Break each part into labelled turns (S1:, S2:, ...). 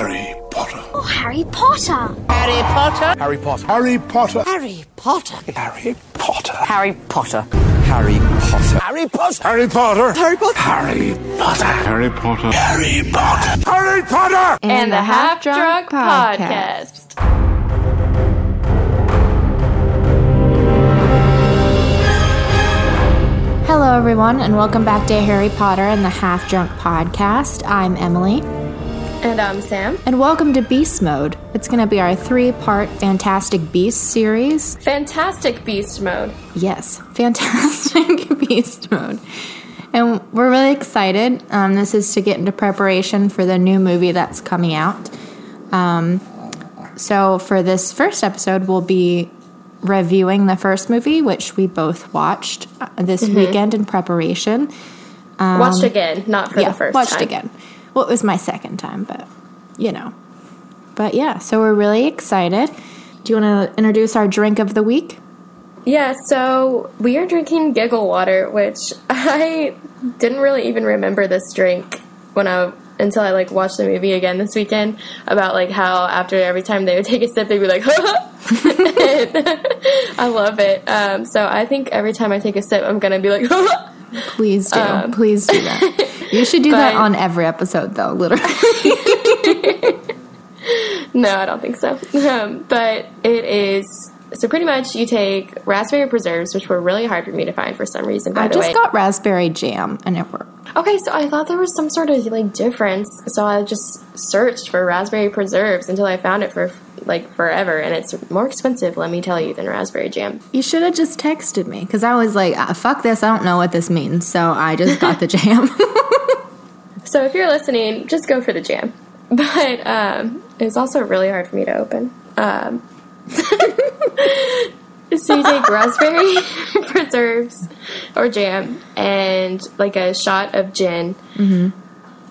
S1: Harry Potter.
S2: Oh, Harry Potter.
S3: Harry Potter.
S1: Harry Potter. Harry Potter.
S3: Harry Potter.
S1: Harry Potter.
S3: Harry Potter.
S1: Harry Potter.
S3: Harry Potter.
S1: Harry Potter.
S3: Harry Potter.
S1: Harry Potter.
S4: Harry Potter.
S1: Harry Potter. Harry Potter.
S5: and the Half Drunk Podcast.
S6: Hello, everyone, and welcome back to Harry Potter and the Half Drunk Podcast. I'm Emily,
S5: And I'm Sam.
S6: and welcome to Beast Mode. It's going to be our three part Fantastic Beast series.
S5: Fantastic Beast Mode.
S6: Yes, Fantastic Beast Mode. And we're really excited. Um, this is to get into preparation for the new movie that's coming out. Um, so, for this first episode, we'll be reviewing the first movie, which we both watched uh, this weekend in preparation.
S5: Watched again, not for
S6: yeah,
S5: the first
S6: watched
S5: time.
S6: again. Well, it was my second time, but you know. But yeah, so we're really excited. Do you want to introduce our drink of the week?
S5: Yeah, so we are drinking Giggle Water, which I didn't really even remember this drink when I until I like watched the movie again this weekend about like how after every time they would take a sip they'd be like I love it. Um, so I think every time I take a sip I'm gonna be like
S6: Please do. Please do that. You should do that
S5: Um,
S6: on every episode, though, literally.
S5: No, I don't think so. Um, but it is so pretty much you take raspberry preserves, which were really hard for me to find for some reason. By
S6: I
S5: the
S6: just
S5: way,
S6: got raspberry jam and it worked.
S5: okay, so I thought there was some sort of like difference, so I just searched for raspberry preserves until I found it for like forever, and it's more expensive, let me tell you, than raspberry jam.
S6: You should have just texted me because I was like, ah, fuck this. I don't know what this means. So I just got the jam.
S5: So if you're listening, just go for the jam. But um, it's also really hard for me to open. Um, so you take raspberry preserves or jam and like a shot of gin,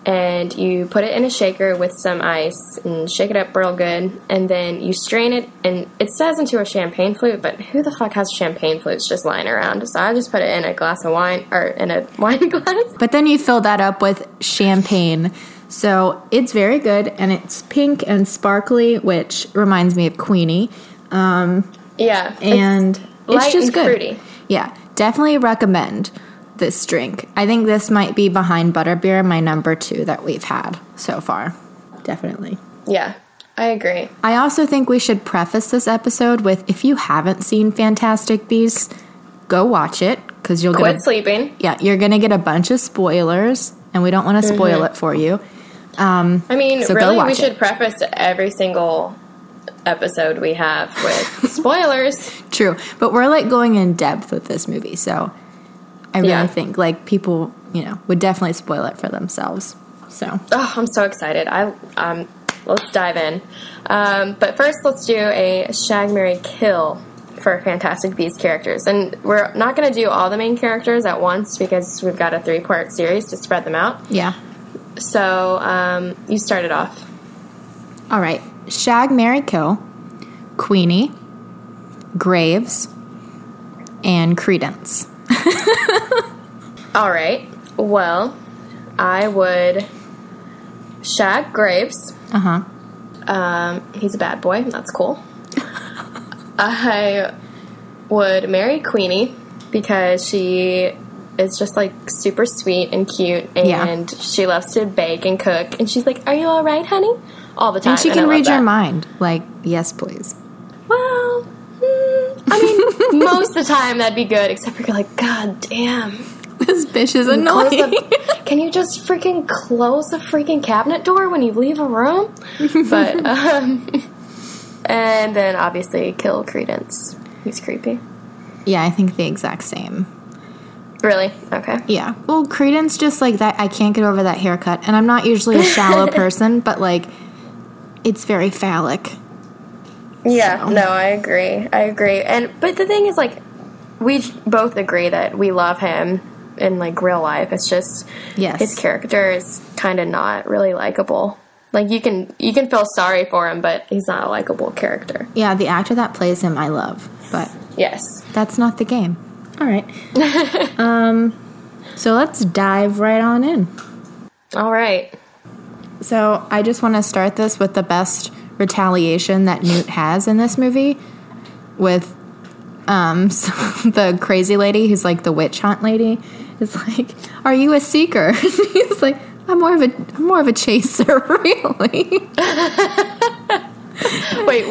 S5: and you put it in a shaker with some ice and shake it up real good, and then you strain it. And it says into a champagne flute, but who the fuck has champagne flutes just lying around? So I just put it in a glass of wine or in a wine glass.
S6: But then you fill that up with champagne. So it's very good and it's pink and sparkly, which reminds me of Queenie.
S5: um, Yeah, it's-
S6: And it's,
S5: light
S6: just good.
S5: fruity.
S6: Yeah, definitely recommend this drink. I think this might be behind Butterbeer, my number two that we've had so far. Definitely.
S5: Yeah, I agree.
S6: I also think we should preface this episode with if you haven't seen Fantastic Beasts, go watch it because you'll
S5: Quit
S6: get a,
S5: sleeping.
S6: yeah you're gonna get a bunch of spoilers and we don't want to spoil it for you.
S5: Um, I mean,
S6: So
S5: really, we should
S6: it.
S5: preface every single episode we have with spoilers.
S6: True, but we're like going in depth with this movie, so I really
S5: Yeah.
S6: think like people you know would definitely spoil it for themselves. So
S5: Oh, I'm so excited. I um, let's dive in. Um, but first, let's do a Shag Mary Kill for Fantastic Beasts characters, and we're not going to do all the main characters at once because we've got a three part series to spread them out.
S6: yeah,
S5: So um, you started off.
S6: all right. Shag, Mary, Kill, Queenie, Graves, and Credence.
S5: All right. Well, I would shag Graves.
S6: Uh huh.
S5: Um, he's a bad boy. That's cool. I would marry Queenie because she is just like super sweet and cute,
S6: Yeah.
S5: and she loves to bake and cook. And she's like, "Are you all right, honey?" All the time.
S6: And she can
S5: love
S6: read your mind. Like, yes, please.
S5: I mean, most of the time that'd be good, except for you're like, God damn.
S6: This bitch is annoying.
S5: the, can you just freaking close the freaking cabinet door when you leave a room? But um, and then obviously kill Credence. He's creepy.
S6: yeah, I think the exact same.
S5: Really? Okay.
S6: Yeah. Well, Credence just like that. I can't get over that haircut, and I'm not usually a shallow person, but like, it's very phallic.
S5: Yeah.
S6: So.
S5: No, I agree. I agree. And but the thing is, like, we both agree that we love him in like real life. It's just
S6: Yes.
S5: his character is kind of not really likable. Like you can you can feel sorry for him, but he's not a likable character.
S6: Yeah, the actor that plays him, I love, but
S5: Yes.
S6: that's not the game. All right. um, so let's dive right on in.
S5: All right.
S6: So I just want to start this with the best retaliation that Newt has in this movie, with um so the crazy lady who's like the witch hunt lady is like, "Are you a seeker?" He's like, "I'm more of a I'm more of a chaser, really."
S5: Wait,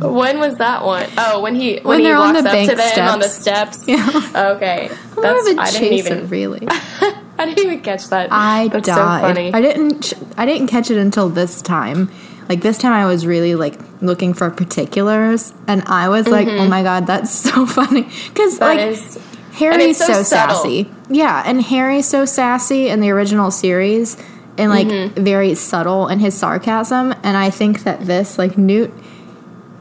S5: when was that one? Oh, when he when,
S6: When
S5: he walks
S6: the
S5: up to them on the
S6: steps.
S5: steps.
S6: Yeah.
S5: Okay,
S6: I'm
S5: that's
S6: more of a
S5: I didn't
S6: chaser,
S5: even
S6: really.
S5: I didn't even catch that.
S6: I
S5: that's
S6: died.
S5: so funny.
S6: I didn't. I didn't catch it until this time. Like this time, I was really like looking for particulars, and I was like, "Oh my god, that's so funny!" Because
S5: Mm-hmm.
S6: Like
S5: is-
S6: Harry's
S5: so
S6: so, sassy. Yeah, and Harry's so sassy in the original series, and like
S5: Mm-hmm.
S6: very subtle in his sarcasm. And I think that this like Newt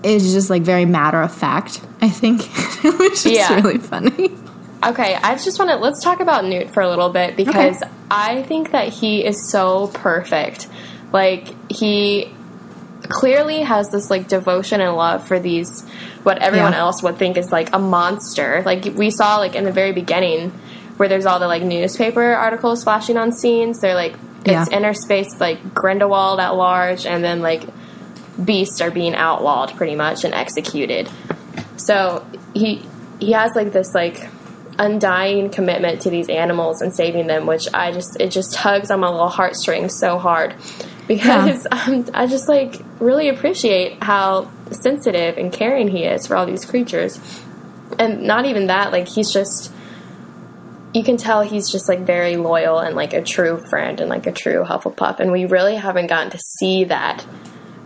S6: is just like very matter of fact. I think it was just
S5: Yeah.
S6: really funny.
S5: Okay, I just want to let's talk about Newt for a little bit because
S6: Okay.
S5: I think that he is so perfect. Like he clearly has this like devotion and love for these what everyone
S6: Yeah.
S5: else would think is like a monster. Like we saw like in the very beginning where there's all the like newspaper articles flashing on scenes. They're like it's
S6: Yeah.
S5: interspaced like Grindelwald at large and then like beasts are being outlawed pretty much and executed. So he he has like this like undying commitment to these animals and saving them, which I just it just tugs on my little heartstrings so hard because um, I just like really appreciate how sensitive and caring he is for all these creatures, and not even that like he's just you can tell he's just like very loyal and like a true friend and like a true Hufflepuff, and we really haven't gotten to see that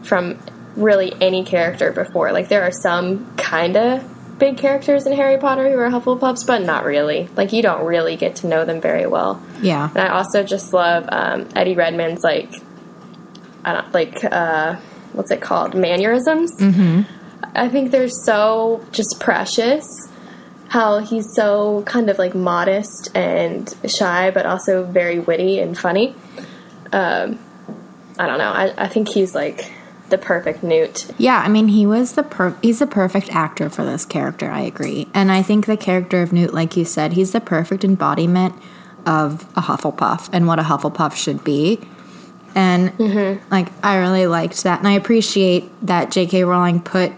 S5: from really any character before. Like there are some kind of big characters in Harry Potter who are Hufflepuffs, but not really. Like you don't really get to know them very well.
S6: Yeah.
S5: And I also just love um, Eddie Redmayne's like, like uh, what's it called mannerisms. Mm-hmm. I think they're so just precious. How he's so kind of like modest and shy, but also very witty and funny. Um, I don't know. I, I think he's like the perfect Newt.
S6: Yeah, I mean, he was the per- he's the perfect actor for this character. I agree, and I think the character of Newt, like you said, he's the perfect embodiment of a Hufflepuff and what a Hufflepuff should be. And mm-hmm. like, I really liked that, and I appreciate that J.K. Rowling put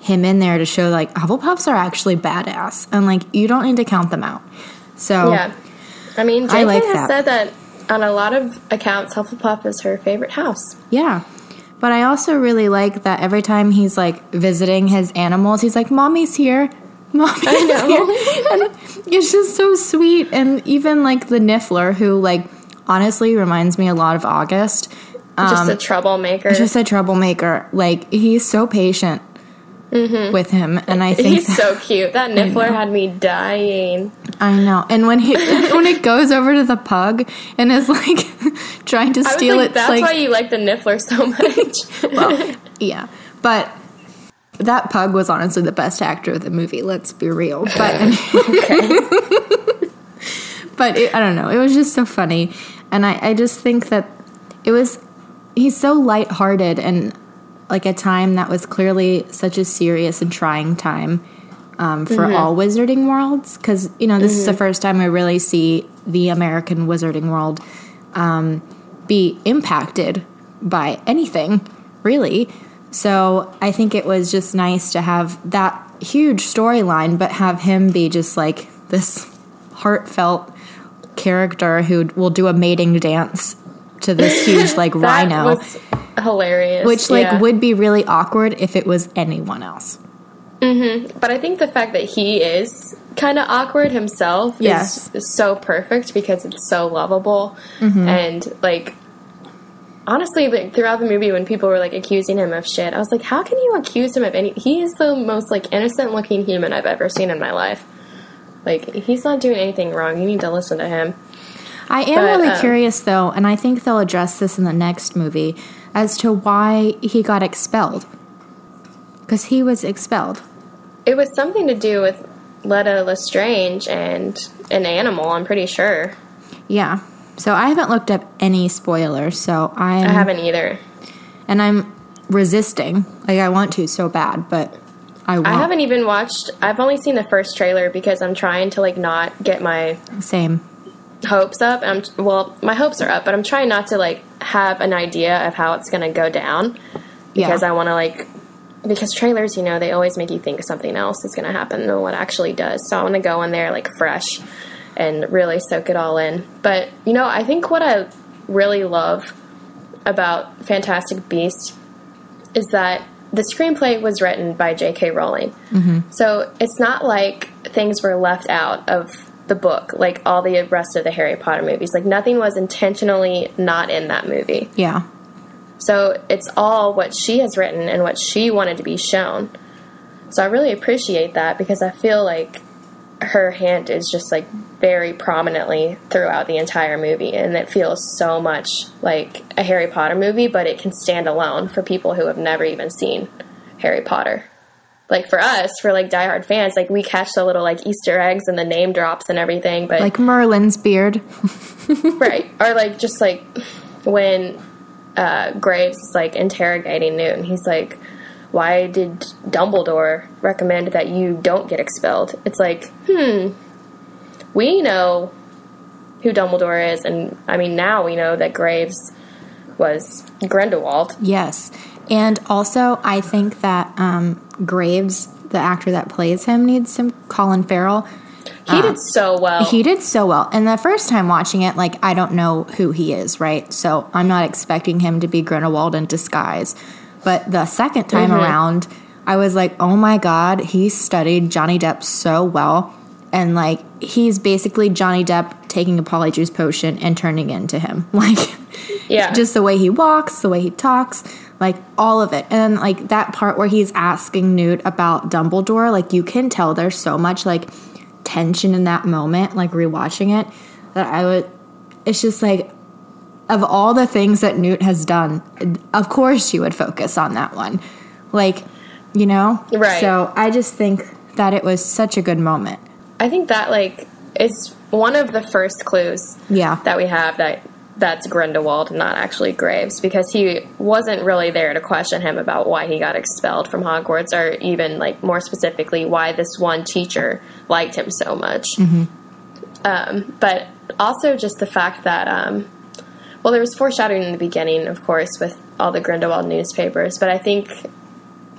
S6: him in there to show like Hufflepuffs are actually badass, and like you don't need to count them out. So
S5: Yeah. I mean,
S6: Oh. I
S5: JK
S6: like
S5: has
S6: that.
S5: said that on a lot of accounts, Hufflepuff is her favorite house.
S6: Yeah. But I also really like that every time he's like visiting his animals, he's like, Mommy's here. Mommy's here. And it's just so sweet. And even like the Niffler, who like honestly reminds me a lot of August,
S5: Just a troublemaker.
S6: Um, just a troublemaker. Like he's so patient with him. And I think
S5: Mm-hmm. He's so cute. That Niffler had me dying.
S6: I know. And when he when it goes over to the pug and is like trying to steal
S5: like,
S6: its
S5: that's
S6: like
S5: why you like the Niffler so much.
S6: well, yeah, but that pug was honestly the best actor of the movie. Let's be real, but but it, I don't know. It was just so funny, and I, I just think that it was. He's so lighthearted and like a time that was clearly such a serious and trying time um, for all wizarding worlds because you know this is the first time I really see the American wizarding world um, be impacted by anything really. So I think it was just nice to have that huge storyline, but have him be just like this heartfelt character who will do a mating dance to this huge like rhino,
S5: hilarious.
S6: which like
S5: yeah.
S6: would be really awkward if it was anyone else.
S5: But I think the fact that he is kind of awkward himself
S6: Yes.
S5: is, is so perfect because it's so lovable
S6: Mm-hmm.
S5: and like honestly like throughout the movie when people were like accusing him of shit i was like how can you accuse him of any he is the most like innocent looking human i've ever seen in my life like he's not doing anything wrong you need to listen to him
S6: I am
S5: But,
S6: really
S5: um,
S6: curious though, and I think they'll address this in the next movie as to why he got expelled. Because he was expelled.
S5: it was something to do with leta lestrange and an animal i'm pretty sure
S6: Yeah. So I haven't looked up any spoilers, so I'm
S5: i haven't either
S6: and I'm resisting. Like I want to so bad, but I.
S5: I haven't even watched. I've only seen the first trailer because I'm trying to like not get my
S6: Same.
S5: hopes up. I'm well, my hopes are up, but I'm trying not to like have an idea of how it's going to go down because
S6: Yeah.
S5: I want to like because trailers, you know, they always make you think something else is going to happen than what actually does. So I want to go in there like fresh and really soak it all in. But you know, I think what I really love about Fantastic Beasts is that the screenplay was written by J.K. Rowling. Mm-hmm. So it's not like things were left out of the book, like all the rest of the Harry Potter movies. Like nothing was intentionally not in that movie.
S6: Yeah.
S5: So it's all what she has written and what she wanted to be shown. So I really appreciate that because I feel like her hand is just like very prominently throughout the entire movie and it feels so much like a Harry Potter movie, but it can stand alone for people who have never even seen Harry Potter. Like for us, for like diehard fans, like we catch the little like Easter eggs and the name drops and everything, but
S6: Like Merlin's beard.
S5: right or like just like when uh, graves is like interrogating newt and he's like why did dumbledore recommend that you don't get expelled it's like hmm we know who dumbledore is and i mean now we know that graves was grindelwald
S6: Yes. And also, I think that um, Graves, the actor that plays him, needs some Colin Farrell.
S5: he did so well
S6: He did so well. And the first time watching it, like, I don't know who he is, right? So I'm not expecting him to be Grindelwald in disguise. But the second time around, I was like, oh my God, he studied Johnny Depp so well. And, like, he's basically Johnny Depp taking a polyjuice potion and turning into him. Like,
S5: yeah
S6: just the way he walks, the way he talks, like all of it. And like that part where he's asking Newt about Dumbledore, like you can tell there's so much like tension in that moment, like rewatching it, that I would, it's just like, of all the things that Newt has done, of course you would focus on that one. Like, you know?
S5: Right.
S6: So I just think that it was such a good moment.
S5: I think that like is one of the first clues
S6: Yeah.
S5: that we have that that's Grindelwald, not actually Graves, because he wasn't really there to question him about why he got expelled from Hogwarts, or even like more specifically why this one teacher liked him so much. Um, but also just the fact that, um, well, there was foreshadowing in the beginning, of course, with all the Grindelwald newspapers, but I think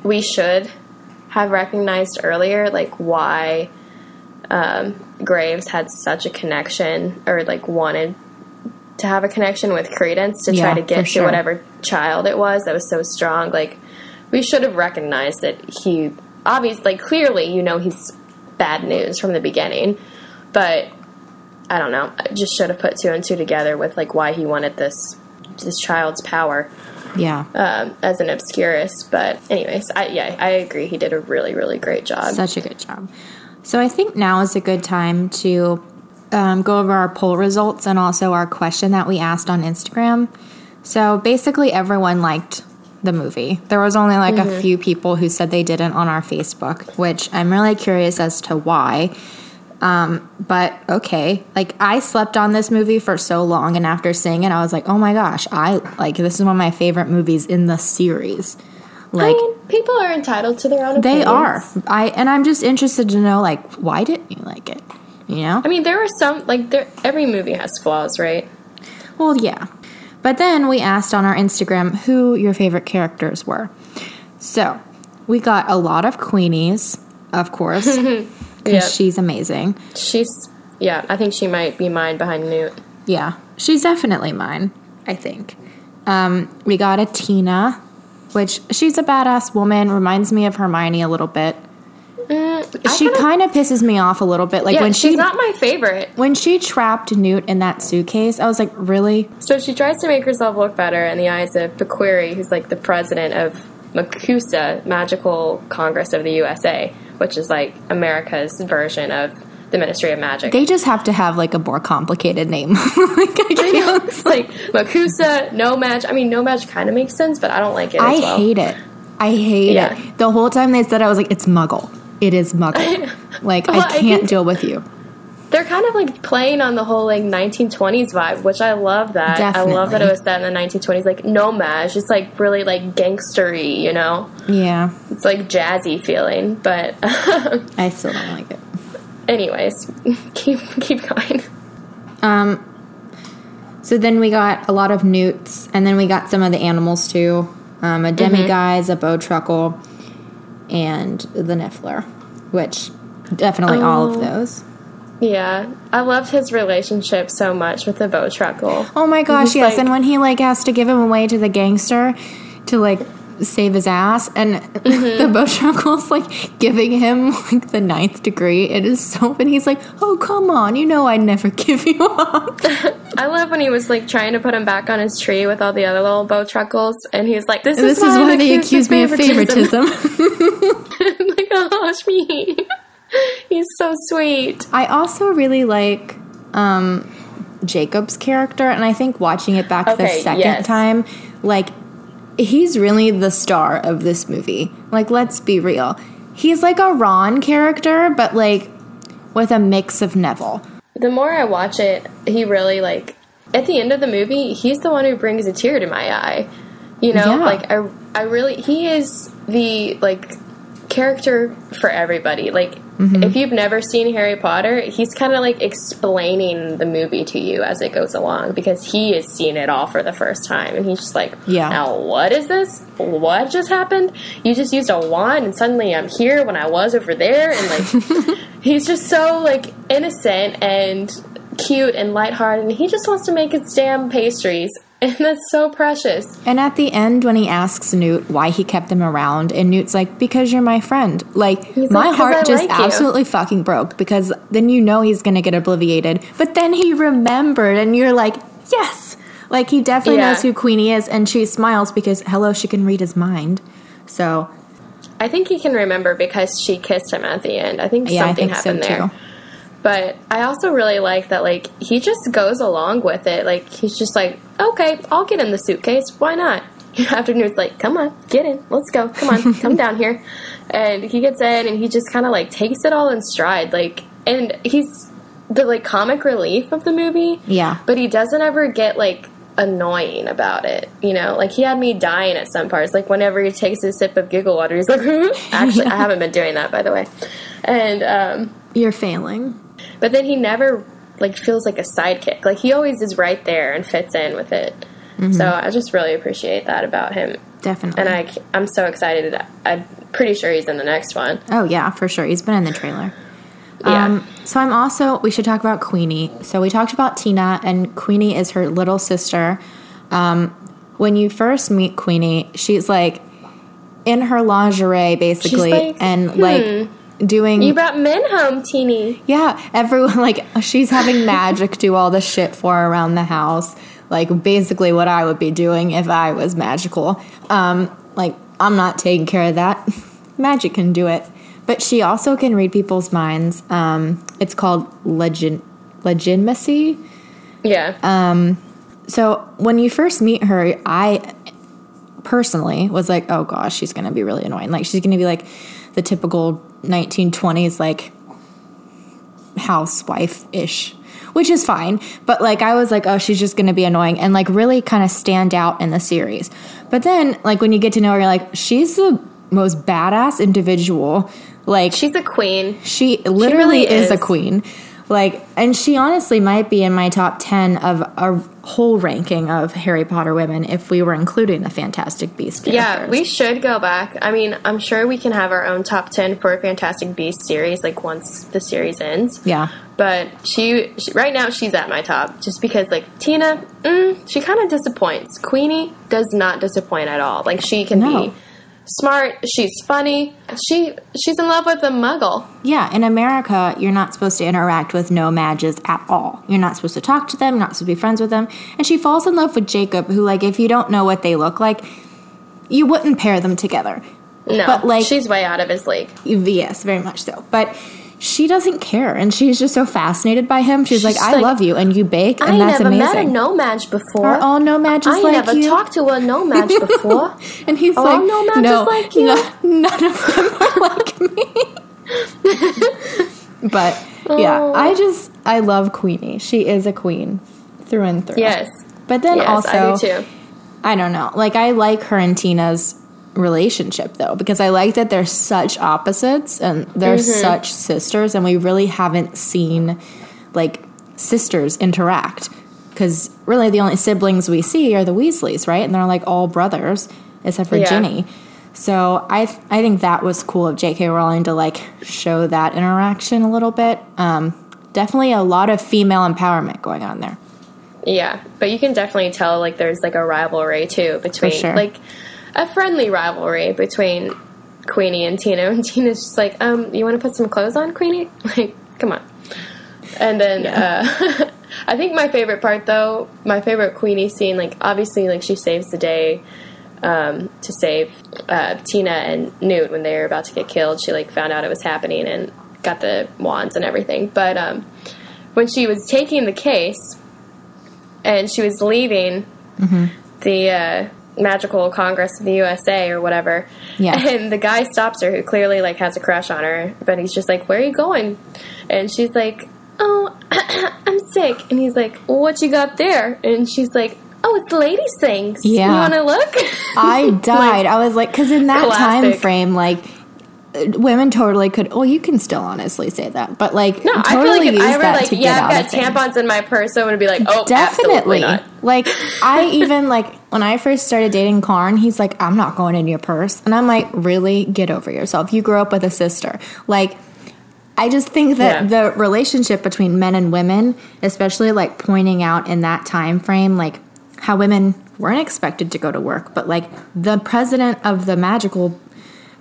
S5: we should have recognized earlier, like why um, Graves had such a connection, or like wanted to have a connection with Credence to try
S6: Yeah,
S5: to get to
S6: sure.
S5: whatever child it was that was so strong. Like we should have recognized that he obviously, like clearly, you know, he's bad news from the beginning, but I don't know. I just should have put two and two together with like why he wanted this this child's power
S6: Yeah.
S5: um, as an obscurist, But anyways, I yeah, I agree. He did a really really great job.
S6: Such a good job. So I think now is a good time to um, go over our poll results and also our question that we asked on Instagram. So basically, everyone liked the movie. There was only like a few people who said they didn't on our Facebook, which I'm really curious as to why. Um, but okay, like I slept on this movie for so long, and after seeing it, I was like, oh my gosh, I like this is one of my favorite movies in the series.
S5: I
S6: Like
S5: mean, people are entitled to their own.
S6: they
S5: opinions.
S6: are. I and I'm just interested to know like why didn't you like it? You know?
S5: I mean, there were some like there. Every movie has flaws, right?
S6: Well, yeah. But then we asked on our Instagram who your favorite characters were. So we got a lot of Queenies, of course, because
S5: Yeah.
S6: she's amazing.
S5: She's yeah. I think she might be mine behind Newt.
S6: Yeah, she's definitely mine. I think. Um, we got a Tina, which she's a badass woman. Reminds me of Hermione a little bit. Mm, she kind of pisses me off a little bit. Like
S5: Yeah,
S6: when
S5: she's
S6: she
S5: not my favorite.
S6: when she trapped Newt in that suitcase, I was like, really?
S5: So she tries to make herself look better in the eyes of Picquery, who's like the president of MACUSA, Magical Congress of the USA, which is like America's version of the Ministry of Magic.
S6: They just have to have like a more complicated name. like I can't.
S5: it's like MACUSA, No-Maj. I mean, No-Maj kind of makes sense, but I don't like it
S6: I
S5: as well.
S6: hate it. I hate
S5: Yeah.
S6: it. The whole time they said, it, I was like, it's Muggle. It is Muggle. like
S5: Well,
S6: I
S5: I
S6: can't
S5: think-
S6: deal with you.
S5: They're kind of like playing on the whole like 1920s vibe, which I love that. I love that it was set in the 1920s, like No-Maj. It's like really like gangstery, you know?
S6: Yeah,
S5: It's like jazzy feeling, but um,
S6: I still don't like it.
S5: Anyways, keep keep going. Um.
S6: So then we got a lot of newts, and then we got some of the animals too. Um, a demiguise, a Bowtruckle, and the niffler, which definitely all of
S5: Oh.
S6: those.
S5: Yeah, I loved his relationship so much with the Bowtruckle.
S6: Oh my gosh, yes.
S5: like-
S6: and when he like has to give him away to the gangster to like save his ass, and
S5: Mm-hmm.
S6: the Bowtruckle's like giving him like the ninth degree. It is so funny. He's like, "Oh come on, you know I'd never give you up."
S5: I love when he was like trying to put him back on his tree with all the other little Bowtruckles, and he's like, "This,
S6: this is
S5: I'm
S6: why they accuse me of favoritism.
S5: I'm like, oh, me. He's so sweet.
S6: I also really like um, Jacob's character, and I think watching it back the second
S5: yes.
S6: time, like he's really the star of this movie. Like, let's be real, he's like a Ron character, but like with a mix of Neville.
S5: The more I watch it, he really like at the end of the movie, he's the one who brings a tear to my eye. You know,
S6: Yeah.
S5: like I I really he is the like character for everybody. Like
S6: Mm-hmm.
S5: if you've never seen Harry Potter, he's kind of like explaining the movie to you as it goes along because he has seen it all for the first time and he's just like,
S6: Yeah.
S5: now what is this? What just happened? You just used a wand and suddenly I'm here when I was over there and like he's just so like innocent and cute and lighthearted and he just wants to make his damn pastries and that's so precious.
S6: And at the end, when he asks Newt why he kept him around, and Newt's like, "Because you're my friend." Like
S5: like,
S6: heart
S5: I
S6: just
S5: like you.
S6: absolutely fucking broke because then you know he's gonna get obliviated, but then he remembered, and you're like, "Yes!" Like he definitely
S5: Yeah.
S6: knows who Queenie is, and she smiles because hello, she can read his mind. So
S5: I think he can remember because she kissed him at the end. I think
S6: yeah, I
S5: something
S6: think so
S5: happened there.
S6: too.
S5: But I also really like that like he just goes along with it. Like he's just like, okay, I'll get in the suitcase. Why not? After Newt's like, come on, get in, let's go, come on, come down here. And he gets in and he just kind of like takes it all in stride. Like, and he's the like comic relief of the movie.
S6: Yeah.
S5: But he doesn't ever get like annoying about it. You know, like he had me dying at some parts. Like whenever he takes a sip of giggle water, he's like, actually, I haven't been doing that by the way. And um,
S6: You're failing.
S5: But then he never like feels like a sidekick. Like he always is right there and fits in with it. So I just really appreciate that about him.
S6: Definitely.
S5: And I, I'm so excited. I'm pretty sure he's in the next one.
S6: oh yeah, for sure. He's been in the trailer.
S5: Yeah.
S6: Um, so I'm also we should talk about Queenie. So we talked about Tina, and Queenie is her little sister. Um, when you first meet Queenie, she's like in her lingerie basically,
S5: like,
S6: and like doing
S5: you brought men home, Teeny.
S6: yeah, everyone like she's having magic do all the shit for her around the house. Like basically what I would be doing if I was magical. Um, like I'm not taking care of that. Magic can do it. But she also can read people's minds. Um, it's called legend Legilimency.
S5: Yeah.
S6: Um, so when you first meet her, I personally was like, oh gosh, she's gonna be really annoying. Like she's gonna be like the typical 1920s like housewife ish, which is fine. But like I was like, oh, she's just gonna be annoying and like really kind of stand out in the series. But then like when you get to know her, you're like, she's the most badass individual. Like
S5: She's a queen.
S6: she literally
S5: really
S6: is. a queen. Like, and she honestly might be in my top 10 of a whole ranking of Harry Potter women if we were including the Fantastic Beasts
S5: Yeah, we should go back. I mean, I'm sure we can have our own top 10 for a Fantastic Beasts series, like once the series ends.
S6: Yeah.
S5: But she, she right now, she's at my top just because, like, Tina, mm, she kind of disappoints. Queenie does not disappoint at all. Like, she can
S6: No.
S5: be smart, she's funny, she she's in love with a muggle.
S6: Yeah, in America, you're not supposed to interact with no mages at all. You're not supposed to talk to them, you're not supposed to be friends with them. And she falls in love with Jacob, who, like, if you don't know what they look like, you wouldn't pair them together.
S5: No,
S6: But, like-
S5: she's way out of his league.
S6: Yes, very much so. But she doesn't care, and she's just so fascinated by him. She's, like,
S5: She's
S6: I
S5: like,
S6: love you, and you bake, and
S5: I
S6: that's
S5: never met a No-Maj before.
S6: Are all no-mages
S5: I
S6: like
S5: never
S6: you?
S5: talked to a No-Maj before.
S6: And he's
S5: Are
S6: like,
S5: all no-mages
S6: no,
S5: like you?"
S6: no, none of them are like me. but yeah,
S5: Oh.
S6: I just I love Queenie. She is a queen through and through.
S5: yes.
S6: But then
S5: Yes,
S6: also,
S5: I do too.
S6: I don't know. Like I like her and Tina's relationship though because I like that they're such opposites and they're
S5: Mm-hmm.
S6: such sisters and we really haven't seen like sisters interact. Because really, the only siblings we see are the Weasleys, right? And they're like all brothers, except for
S5: Yeah.
S6: Ginny. So I th- I think that was cool of J.K. Rowling to like show that interaction a little bit. Um, definitely a lot of female empowerment going on there.
S5: Yeah, but you can definitely tell like there's like a rivalry too between
S6: sure.
S5: like a friendly rivalry between Queenie and Tina. And Tina's just like, um, you want to put some clothes on, Queenie? Like, come on. And then uh, I think my favorite part though, my favorite Queenie scene, like obviously like she saves the day um, to save uh, Tina and Newt when they were about to get killed. She like found out it was happening and got the wands and everything. But um, when she was taking the case and she was leaving the uh, magical congress of the usa or whatever
S6: Yeah.
S5: and the guy stops her who clearly like has a crush on her but he's just like where are you going and she's like oh i'm sick and he's like well, what you got there and she's like oh it's ladies things
S6: Yeah.
S5: you want to look
S6: I died. I was like, because in that time frame, like uh, women totally could. Well, you can still honestly say that, but like
S5: no i feel
S6: totally
S5: like if
S6: use
S5: i were like yeah i've got
S6: things.
S5: tampons in my purse i would be like oh
S6: Definitely. Like I even like when I first started dating Karn, he's like, I'm not going in your purse. And I'm like, really? Get over yourself. You grew up with a sister. Like I just think that
S5: Yeah.
S6: the relationship between men and women, especially like pointing out in that time frame, like how women weren't expected to go to work, but like the president of the magical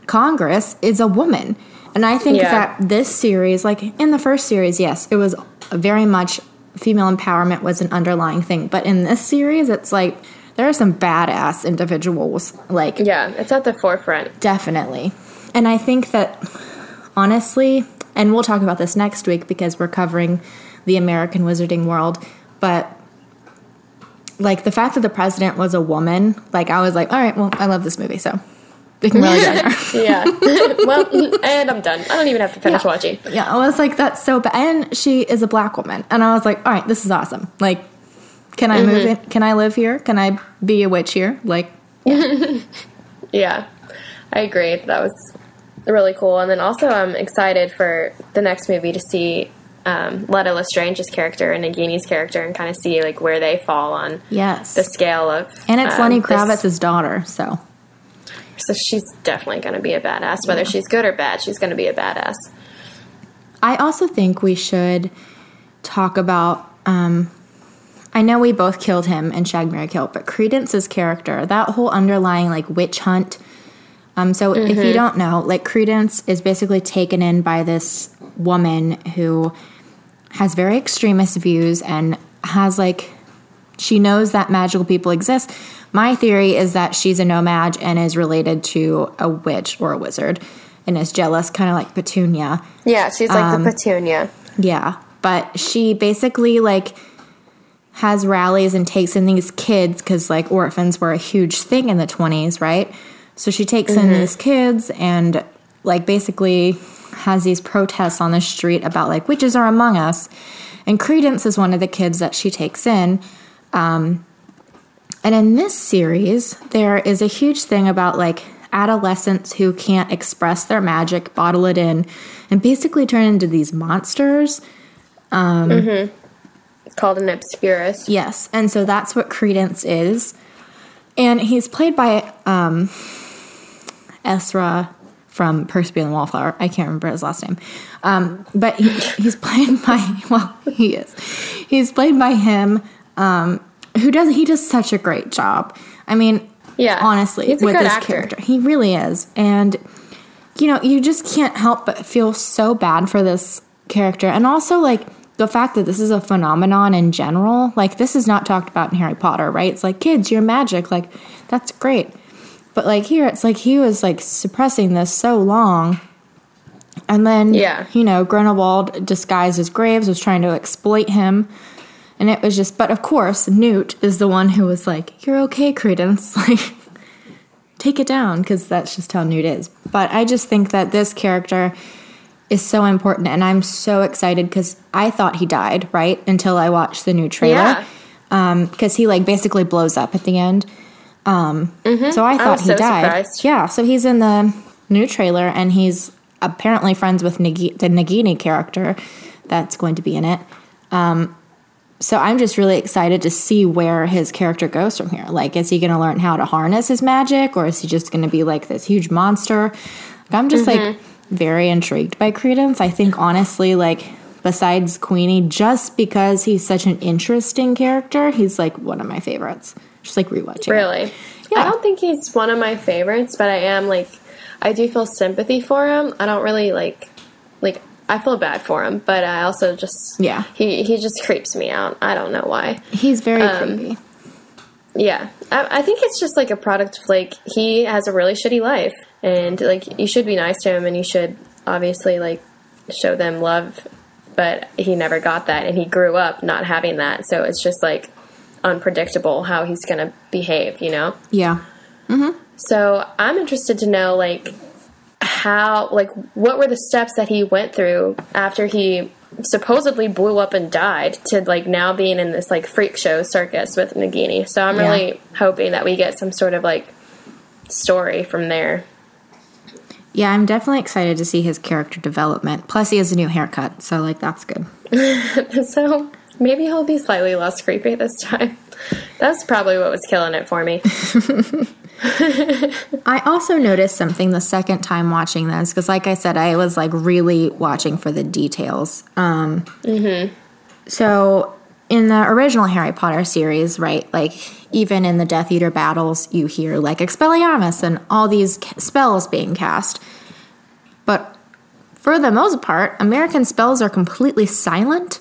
S6: Congress is a woman. And I think
S5: Yeah.
S6: that this series, like in the first series, yes, it was very much female empowerment was an underlying thing. But in this series, it's like there are some badass individuals, like
S5: yeah it's at the forefront
S6: definitely. And I think that honestly, and we'll talk about this next week because we're covering the American wizarding world, but like the fact that the president was a woman, like I was like, all right, well, I love this movie, so we can really there.
S5: yeah well and i'm done i don't even have to finish
S6: Yeah.
S5: watching
S6: Yeah, I was like, that's so bad. And she is a black woman. And I was like, all right, this is awesome. Like, can I move
S5: Mm-hmm.
S6: in? Can I live here? Can I be a witch here? Like,
S5: Yeah, I agree. That was really cool. And then also, I'm excited for the next movie to see um, Leta Lestrange's character and Nagini's character and kind of see like where they fall on
S6: yes.
S5: the scale of.
S6: and it's
S5: um,
S6: Lenny
S5: this-
S6: Kravitz's daughter. So,
S5: So she's definitely going to be a badass. Whether she's good or bad, she's going to be a badass.
S6: I also think we should talk about. Um, I know we both killed him in Shag Mary Kill, but Credence's character, that whole underlying like witch hunt. Um, so if you don't know, like Credence is basically taken in by this woman who has very extremist views and has like she knows that magical people exist. My theory is that she's a nomad and is related to a witch or a wizard and is jealous, kind of like Petunia.
S5: Yeah, she's like the Petunia.
S6: Yeah, but she basically like has rallies and takes in these kids because like orphans were a huge thing in the 20s, right? So she takes in mm-hmm. these kids and like basically has these protests on the street about like witches are among us. And Credence is one of the kids that she takes in. Um, and in this series, there is a huge thing about like adolescents who can't express their magic, bottle it in, and basically turn into these monsters. Um, mm-hmm.
S5: It's called an Obscurus.
S6: Yes, and so that's what Credence is. And he's played by um, Ezra from Percy and the Wallflower. I can't remember his last name. Um, but he, he's played by, well, he is. He's played by him, um, who does, he does such a great job. I mean,
S5: Yeah,
S6: honestly, with
S5: good
S6: this
S5: actor.
S6: character. He really is. And, you know, you just can't help but feel so bad for this character. And also, like, the fact that this is a phenomenon in general, like, this is not talked about in Harry Potter, right? It's like, kids, you're magic. Like, that's great. But, like, here, it's like he was, like, suppressing this so long. And then,
S5: Yeah.
S6: you know, Grindelwald, disguised as Graves, was trying to exploit him. And it was just, but of course, Newt is the one who was like, You're okay, Credence. Like, take it down, because that's just how Newt is. But I just think that this character is so important, and I'm so excited because I thought he died, right? Until I watched the new trailer.
S5: Yeah.
S6: Because he, like, basically blows up at the end. Um, So I thought
S5: was
S6: he
S5: so
S6: died.
S5: surprised.
S6: Yeah, so he's in the new trailer, and he's apparently friends with Nagi- the Nagini character that's going to be in it. Um, so I'm just really excited to see where his character goes from here. Like, is he going to learn how to harness his magic, or is he just going to be like this huge monster? Like, I'm just like very intrigued by Credence. I think honestly, like besides Queenie, just because he's such an interesting character, he's like one of my favorites. Just like rewatching. it.
S5: Really?
S6: Yeah.
S5: I don't think he's one of my favorites, but I am like I do feel sympathy for him. I don't really like like I feel bad for him, but I also just
S6: Yeah.
S5: he he just creeps me out. I don't know why.
S6: He's very
S5: Um,
S6: creepy.
S5: Yeah, I, I think it's just like a product of like he has a really shitty life, and like you should be nice to him, and you should obviously like show them love, but he never got that, and he grew up not having that, so it's just like unpredictable how he's gonna behave, you know.
S6: Yeah. Mm-hmm.
S5: So I'm interested to know like how like what were the steps that he went through after he supposedly blew up and died to like now being in this like freak show circus with Nagini. So I'm
S6: Yeah.
S5: really hoping that we get some sort of like story from there.
S6: Yeah, I'm definitely excited to see his character development. Plus, he has a new haircut, so like that's good.
S5: so maybe he'll be slightly less creepy this time. That's probably what was killing it for me.
S6: I also noticed something the second time watching this because, like I said, I was like really watching for the details. Um, So, in the original Harry Potter series, right, like even in the Death Eater battles, you hear like Expelliarmus and all these spells being cast. But for the most part, American spells are completely silent.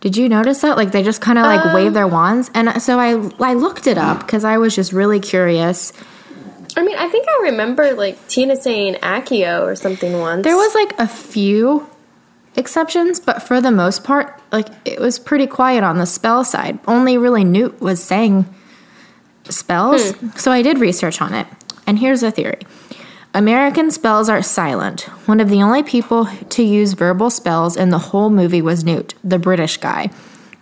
S6: Did you notice that? Like they just kind of like um, wave their wands, and uh, so I I looked it up because I was just really curious.
S5: I mean, I think I remember like Tina saying Accio or something once.
S6: There was like a few exceptions, but for the most part, like it was pretty quiet on the spell side. Only really Newt was saying spells. Hmm. So I did research on it. And here's a theory. American spells are silent. One of the only people to use verbal spells in the whole movie was Newt, the British guy.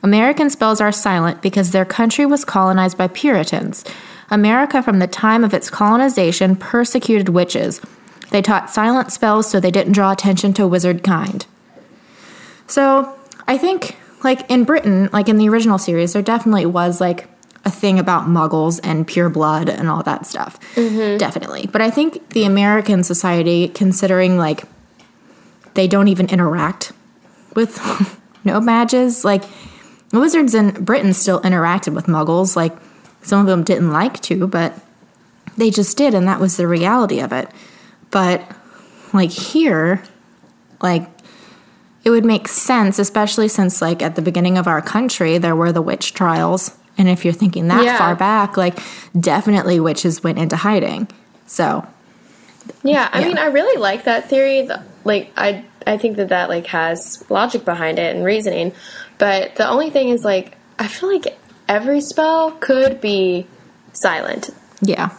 S6: American spells are silent because their country was colonized by Puritans. America, from the time of its colonization, persecuted witches. They taught silent spells so they didn't draw attention to wizard kind. So I think, like in Britain, like in the original series, there definitely was like a thing about muggles and pure blood and all that stuff. Mm-hmm. Definitely. But I think the American society, considering like they don't even interact with no badges, like wizards in Britain still interacted with muggles. Like some of them didn't like to, but they just did, and that was the reality of it. But like here, like it would make sense, especially since like at the beginning of our country there were the witch trials. And if you're thinking that
S5: Yeah.
S6: far back, like definitely witches went into hiding. So
S5: Yeah, I
S6: Yeah.
S5: mean, I really like that theory. Like, I I think that that like has logic behind it and reasoning. But the only thing is, like, I feel like every spell could be silent
S6: yeah.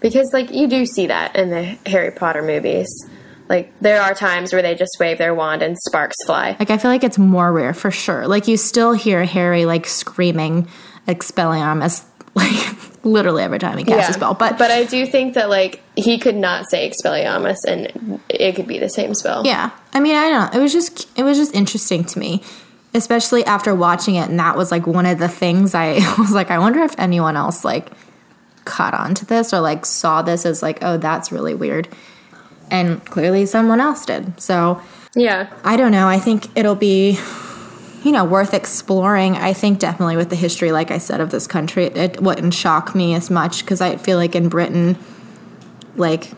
S5: because, like, you do see that in the Harry Potter movies. Like, there are times where they just wave their wand and sparks fly.
S6: Like I feel like it's more rare for sure. Like you still hear Harry like screaming Expelliarmus like literally every time he casts a spell. But,
S5: but I do think that like he could not say Expelliarmus and it could be the same spell.
S6: Yeah. I mean, I don't know. It was just it was just interesting to me, especially after watching it and that was like one of the things I was like I wonder if anyone else like caught on to this or like saw this as like, "Oh, that's really weird." And clearly someone else did. So,
S5: Yeah.
S6: I don't know. I think it'll be you know, worth exploring. I think definitely with the history like I said of this country, it, it wouldn't shock me as much cuz I feel like in Britain like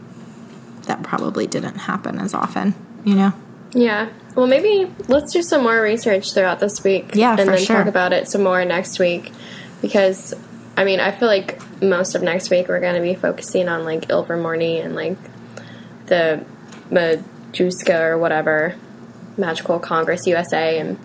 S6: that probably didn't happen as often, you know.
S5: Yeah. Well, maybe let's do some more research throughout this week.
S6: Yeah,
S5: and
S6: for
S5: then
S6: sure.
S5: talk about it some more next week because I mean I feel like most of next week we're going to be focusing on like Ilvermorny and like the MACUSA or whatever Magical Congress USA and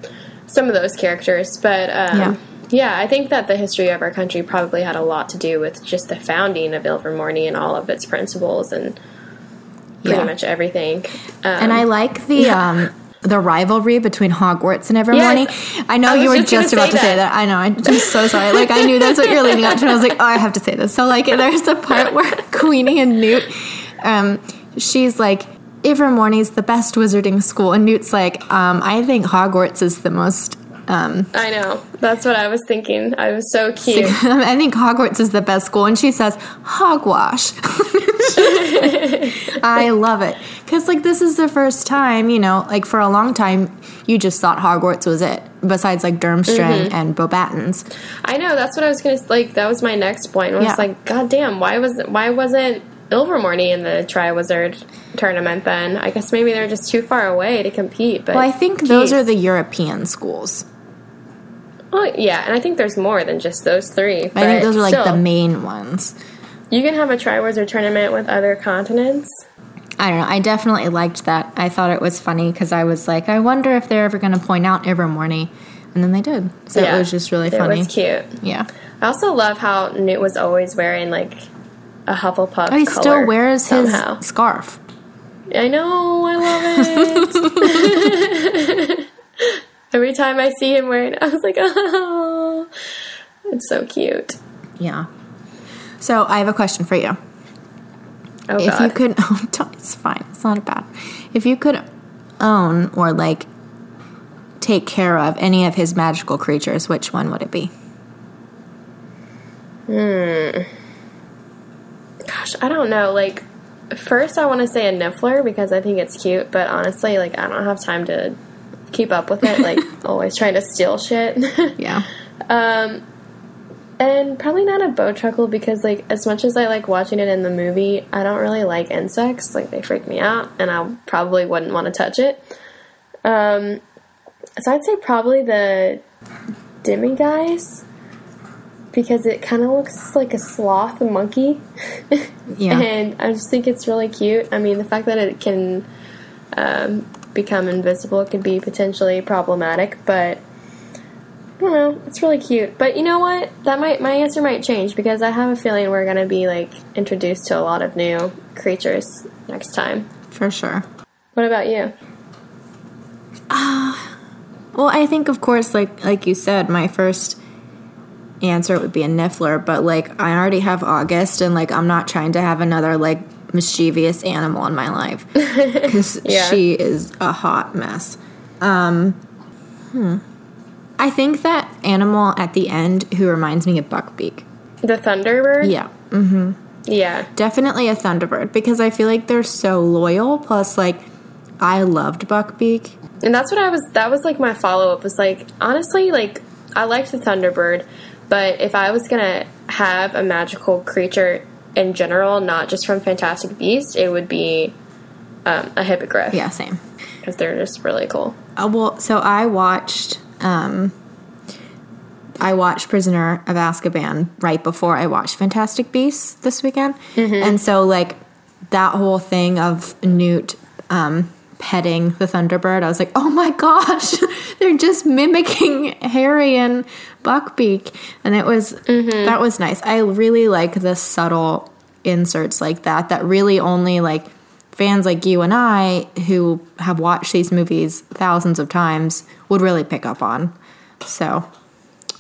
S5: some of those characters. But um,
S6: Yeah.
S5: yeah. I think that the history of our country probably had a lot to do with just the founding of Ilvermorny and all of its principles and pretty
S6: Yeah.
S5: much everything. Um,
S6: And I like the um the rivalry between Hogwarts and Ilvermorny.
S5: Yes.
S6: I know
S5: I
S6: you were
S5: just
S6: just about
S5: say
S6: to say
S5: that.
S6: that. I know. I'm just so sorry. Like I knew that's what you're leading up to. And I was like, oh, I have to say this. So like, there's a part where Queenie and Newt, um, she's like. Ilvermorny's the best wizarding school, and Newt's like, um, I think Hogwarts is the most Um,
S5: I know. That's what I was thinking. I was so cute.
S6: I think Hogwarts is the best school, and she says hogwash. I love it because like this is the first time you know like for a long time you just thought Hogwarts was it. Besides like Durmstrang
S5: Mm-hmm.
S6: and Beauxbatons.
S5: I know. That's what I was gonna like. That was my next point. I was
S6: Yeah.
S5: like, God damn, why was why wasn't Ilvermorny in the Triwizard tournament? Then I guess maybe they're just too far away to compete. But
S6: Well, I think those are the European schools.
S5: Well, yeah, and I think there's more than just those three.
S6: I think those are like the main ones.
S5: You can have a Triwizard tournament with other continents.
S6: I don't know. I definitely liked that. I thought it was funny because I was like, I wonder if they're ever going to point out Ilvermorny. And then they did. So
S5: yeah,
S6: it was just really funny.
S5: It was cute.
S6: Yeah.
S5: I also love how Newt was always wearing like a Hufflepuff.
S6: Oh, he still wears
S5: somehow.
S6: his scarf.
S5: I know, I love it. Every time I see him wearing it, I was like, oh, it's so cute.
S6: Yeah. So I have a question for you.
S5: Oh,
S6: if
S5: God.
S6: you could, oh, it's fine. It's not bad. If you could own or like take care of any of his magical creatures, which one would it be? Hmm.
S5: Gosh, I don't know. Like, first, I want to say a Niffler because I think it's cute, but honestly, like, I don't have time to keep up with it. Like, always trying to steal shit.
S6: Yeah.
S5: Um, and probably not a Bowtruckle because, like, as much as I like watching it in the movie, I don't really like insects. Like, they freak me out, and I probably wouldn't want to touch it. Um, so I'd say probably the Demiguise because it kind of looks like a sloth monkey.
S6: Yeah.
S5: And I just think it's really cute. I mean, the fact that it can um, become invisible could be potentially problematic, but I don't know. It's really cute. But you know what? That might my answer might change because I have a feeling we're gonna be like introduced to a lot of new creatures next time.
S6: For sure.
S5: What about you?
S6: Well, I think of course, like like you said, my first answer would be a Niffler, but like I already have August, and like I'm not trying to have another like mischievous animal in my life because
S5: Yeah.
S6: she is a hot mess. Um, hmm. I think that animal at the end who reminds me of Buckbeak.
S5: The Thunderbird?
S6: Yeah, Mm-hmm.
S5: Yeah.
S6: definitely a Thunderbird because I feel like they're so loyal. Plus, like I loved Buckbeak.
S5: And that's what I was that was like my follow up was like honestly like I liked the Thunderbird, but if I was gonna have a magical creature in general, not just from Fantastic Beasts, it would be um, a hippogriff.
S6: Yeah, same.
S5: Because they're just really cool.
S6: Uh, well, so I watched um I watched Prisoner of Azkaban right before I watched Fantastic Beasts this weekend. And so like that whole thing of Newt um petting the Thunderbird, I was like, "Oh my gosh, they're just mimicking Harry and Buckbeak." And it was mm-hmm. that was nice. I really like the subtle inserts like that that really only like fans like you and I who have watched these movies thousands of times would really pick up on. So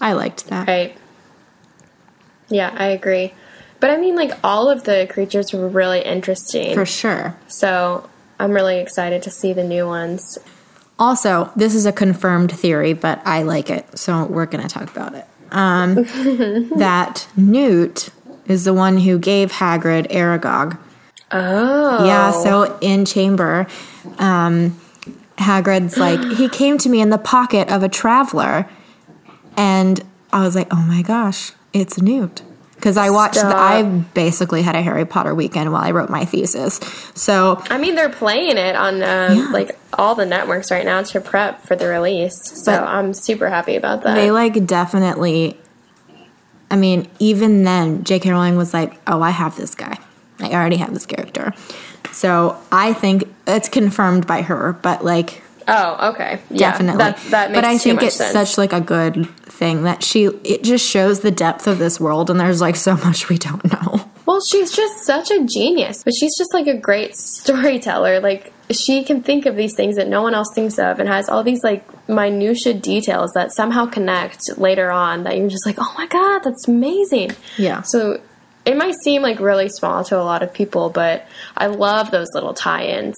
S6: I liked that.
S5: Right. Yeah, I agree. But I mean like all of the creatures were really interesting.
S6: For sure.
S5: so I'm really excited to see the new ones.
S6: Also, this is a confirmed theory, but I like it, so we're going to talk about it. Um, that Newt is the one who gave Hagrid Aragog.
S5: Oh.
S6: Yeah, so in Chamber, um, Hagrid's like, he came to me in the pocket of a traveler, and I was like, oh my gosh, it's Newt. Because I watched, the, I basically had a Harry Potter weekend while I wrote my thesis. So
S5: I mean, they're playing it on um, like all the networks right now to prep for the release. So
S6: But-
S5: I'm super happy about that.
S6: they like definitely, I mean, even then, J.K. Rowling was like, oh, I have this guy. I already have this character. So I think it's confirmed by her, but like,
S5: oh, okay. Yeah,
S6: definitely.
S5: That's, that makes sense.
S6: but I think it's
S5: sense.
S6: such like a good thing that she it just shows the depth of this world and there's like so much we don't know.
S5: Well, she's just such a genius, but she's just like a great storyteller. Like she can think of these things that no one else thinks of, and has all these like minutia details that somehow connect later on. That you're just like, oh my god, that's amazing.
S6: Yeah.
S5: So it might seem like really small to a lot of people, but I love those little tie-ins.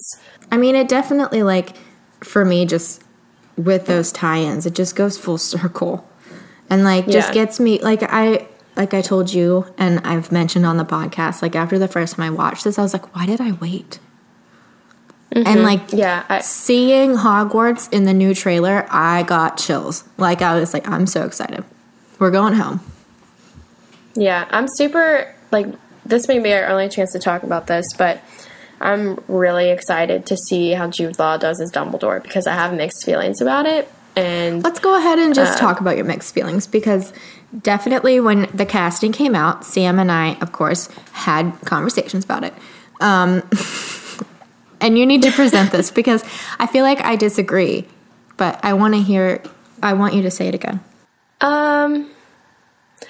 S6: I mean, it definitely like for me just with those tie-ins. It just goes full circle. And like just
S5: Yeah.
S6: gets me like I like I told you and I've mentioned on the podcast, like after the first time I watched this, I was like, why did I wait? And like
S5: Mm-hmm. Yeah, I,
S6: seeing Hogwarts in the new trailer, I got chills. Like I was like, I'm so excited. We're going home.
S5: yeah, I'm super like this may be our only chance to talk about this, but I'm really excited to see how Jude Law does as Dumbledore because I have mixed feelings about it. And
S6: Let's go ahead and
S5: Uh,
S6: just talk about your mixed feelings because definitely when the casting came out, Sam and I, of course, had conversations about it. Um, and you need to present this because I feel like I disagree, but I want to hear, I want you to say it again.
S5: Um,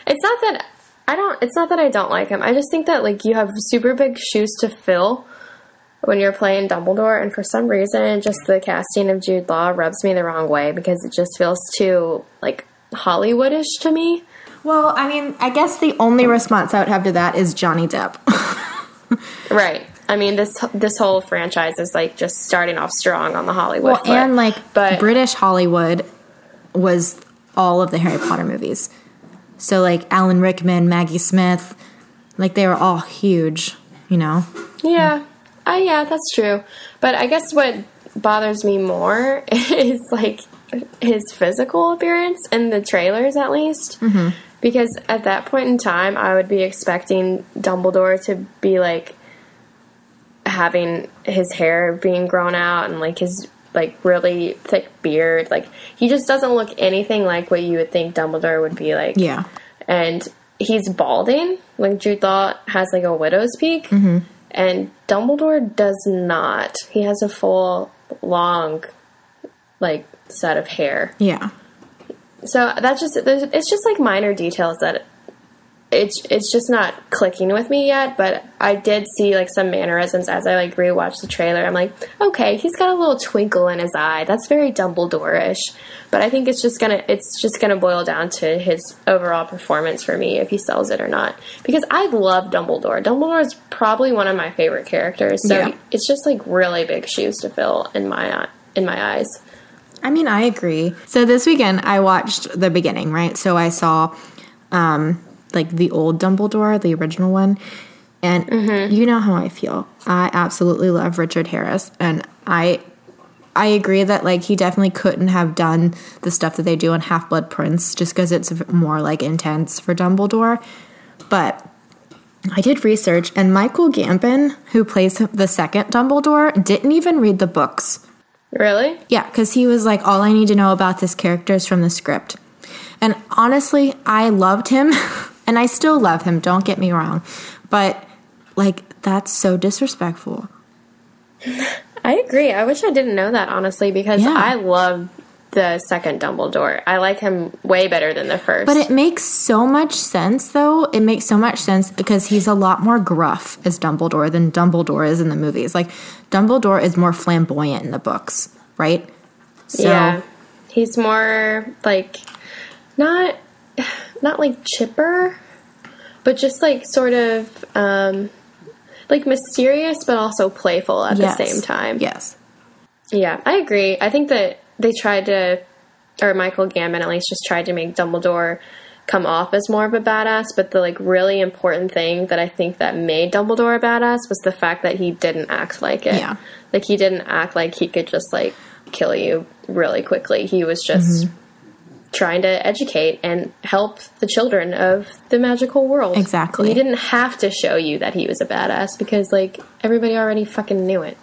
S5: it's not that I don't. It's not that I don't like him. I just think that like you have super big shoes to fill when you're playing Dumbledore, and for some reason, just the casting of Jude Law rubs me the wrong way because it just feels too like Hollywoodish to me.
S6: Well, I mean, I guess the only response I would have to that is Johnny Depp.
S5: Right. I mean this this whole franchise is like just starting off strong on the Hollywood.
S6: well, and like
S5: but
S6: British Hollywood was all of the Harry Potter movies. So like Alan Rickman, Maggie Smith, like they were all huge, you know.
S5: Yeah. Uh, yeah, that's true. But I guess what bothers me more is like his physical appearance in the trailers, at least. Mm-hmm. Because at that point in time, I would be expecting Dumbledore to be like having his hair being grown out and like his like really thick beard. Like he just doesn't look anything like what you would think Dumbledore would be like
S6: Yeah.
S5: and he's balding. Like Jude Law has like a widow's peak, and Dumbledore does not. He has a full, long, like set of hair.
S6: Yeah.
S5: So that's just, it's just like minor details that it's it's just not clicking with me yet. But I did see like some mannerisms as I like rewatched the trailer. I'm like, okay, he's got a little twinkle in his eye. That's very Dumbledore-ish. But I think it's just gonna it's just gonna boil down to his overall performance for me if he sells it or not. Because I love Dumbledore. Dumbledore is probably one of my favorite characters. So
S6: Yeah.
S5: it's just like really big shoes to fill in my in my eyes.
S6: I mean, I agree. So this weekend I watched the beginning, right? So I saw um like the old Dumbledore, the original one. And mm-hmm. you know how I feel. I absolutely love Richard Harris and I I agree that like he definitely couldn't have done the stuff that they do in Half Blood Prince just cuz it's more like intense for Dumbledore. But I did research and Michael Gambon, who plays the second Dumbledore, didn't even read the books.
S5: Really?
S6: Yeah, because he was like, all I need to know about this character is from the script. And honestly, I loved him, and I still love him, don't get me wrong. But, like, that's so disrespectful.
S5: I agree. I wish I didn't know that honestly because
S6: Yeah.
S5: I love the second Dumbledore. I like him way better than the first.
S6: But it makes so much sense, though. It makes so much sense because he's a lot more gruff as Dumbledore than Dumbledore is in the movies. Like, Dumbledore is more flamboyant in the books, right? So,
S5: yeah, he's more like not not like chipper, but just like sort of um, like mysterious, but also playful at
S6: yes.
S5: the same time.
S6: Yes.
S5: Yeah, I agree. I think that they tried to, or Michael Gambon at least, just tried to make Dumbledore come off as more of a badass. But the like really important thing that I think that made Dumbledore a badass was the fact that he didn't act like it.
S6: Yeah.
S5: like he didn't act like he could just like kill you really quickly. He was just. Trying to educate and help the children of the magical world.
S6: Exactly.
S5: He didn't have to show you that he was a badass because, like, everybody already fucking knew it.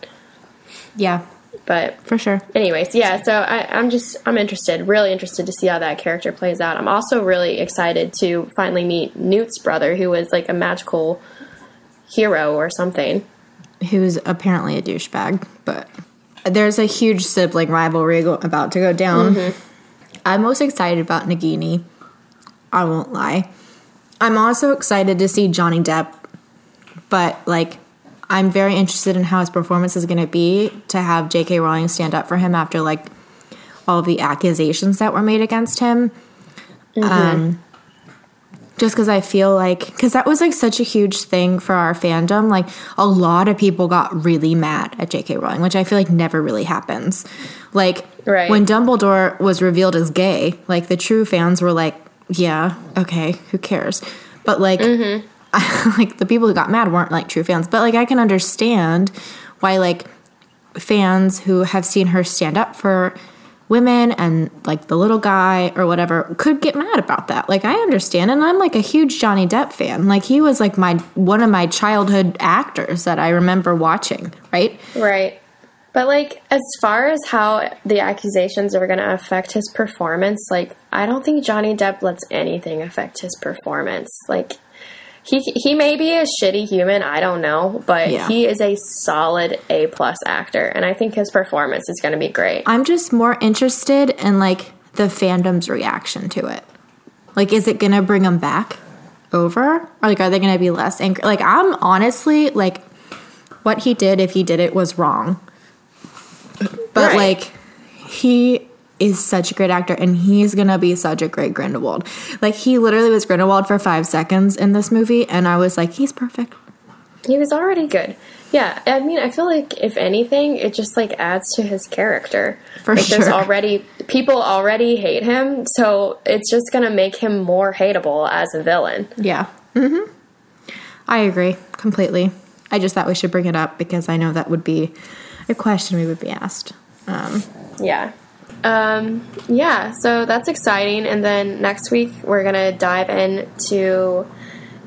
S6: Yeah,
S5: But
S6: for sure.
S5: anyways yeah so I, i'm just i'm interested really interested to see how that character plays out i'm also really excited to finally meet newt's brother who was like a magical hero or something
S6: who's apparently a douchebag, but there's a huge sibling rivalry about to go down. Mm-hmm. I'm most excited about Nagini. I won't lie. I'm also excited to see Johnny Depp, but like, I'm very interested in how his performance is going to be to have J.K. Rowling stand up for him after like all of the accusations that were made against him. Um, just because I feel like because that was like such a huge thing for our fandom. Like a lot of people got really mad at J.K. Rowling, which I feel like never really happens. Like
S5: Right.
S6: when Dumbledore was revealed as gay, like the true fans were like, "Yeah, okay, who cares?" But like, mm-hmm. like the people who got mad weren't like true fans. But like, I can understand why like fans who have seen her stand up for women and like the little guy or whatever could get mad about that. Like I understand and I'm like a huge Johnny Depp fan. Like he was like my one of my childhood actors that I remember watching, right?
S5: Right. But like as far as how the accusations are going to affect his performance, like I don't think Johnny Depp lets anything affect his performance. Like he he may be a shitty human, I don't know, but
S6: Yeah.
S5: he is a solid A plus actor, and I think his performance is going to be great.
S6: I'm just more interested in like the fandom's reaction to it. Like is it going to bring them back over? Or like are they going to be less angry? Like I'm honestly like what he did if he did it was wrong. But
S5: Right.
S6: like he is such a great actor and he's gonna be such a great Grindelwald. Like he literally was Grindelwald for five seconds in this movie and I was like, he's perfect.
S5: He was already good. Yeah, I mean, I feel like if anything, it just like adds to his character.
S6: For
S5: like, There's already people already hate him, so it's just gonna make him more hateable as a villain.
S6: Yeah. Mm-hmm. I agree completely. I just thought we should bring it up because I know that would be a question we would be asked. Um,
S5: Yeah. Um, yeah, so that's exciting. And then next week, we're going to dive into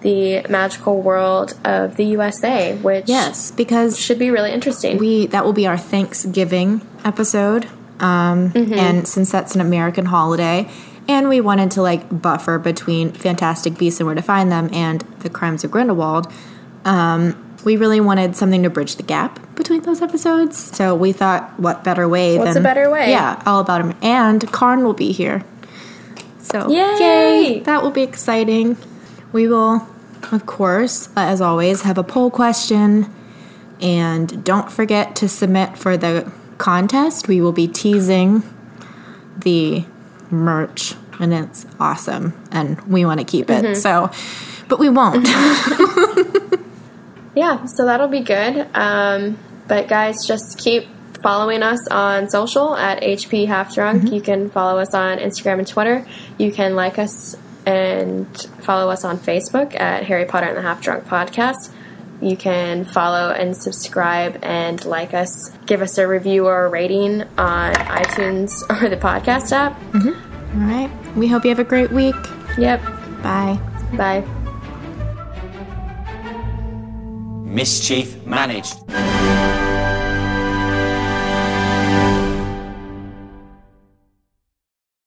S5: the magical world of the USA, which
S6: yes, because
S5: should be really interesting.
S6: we that will be our Thanksgiving episode, um, and since that's an American holiday, and we wanted to like buffer between Fantastic Beasts and Where to Find Them and The Crimes of Grindelwald. Um, we really wanted something to bridge the gap between those episodes, so we thought, what better way
S5: What's
S6: than
S5: a better way?
S6: Yeah, all about him, and Karn will be here. So
S5: Yay!
S6: That will be exciting. We will, of course, uh, as always, have a poll question. And don't forget to submit for the contest. We will be teasing the merch, and it's awesome. And we want to keep it. Mm-hmm. So, but we won't.
S5: Yeah, so that'll be good. Um, but guys, just keep following us on social at HP Half Drunk. You can follow us on Instagram and Twitter. You can like us and follow us on Facebook at Harry Potter and the Half Drunk Podcast. You can follow and subscribe and like us. Give us a review or a rating on iTunes or the podcast app.
S6: all right. We hope you have a great week.
S5: Yep.
S6: Bye.
S5: Bye.
S2: Mischief Managed.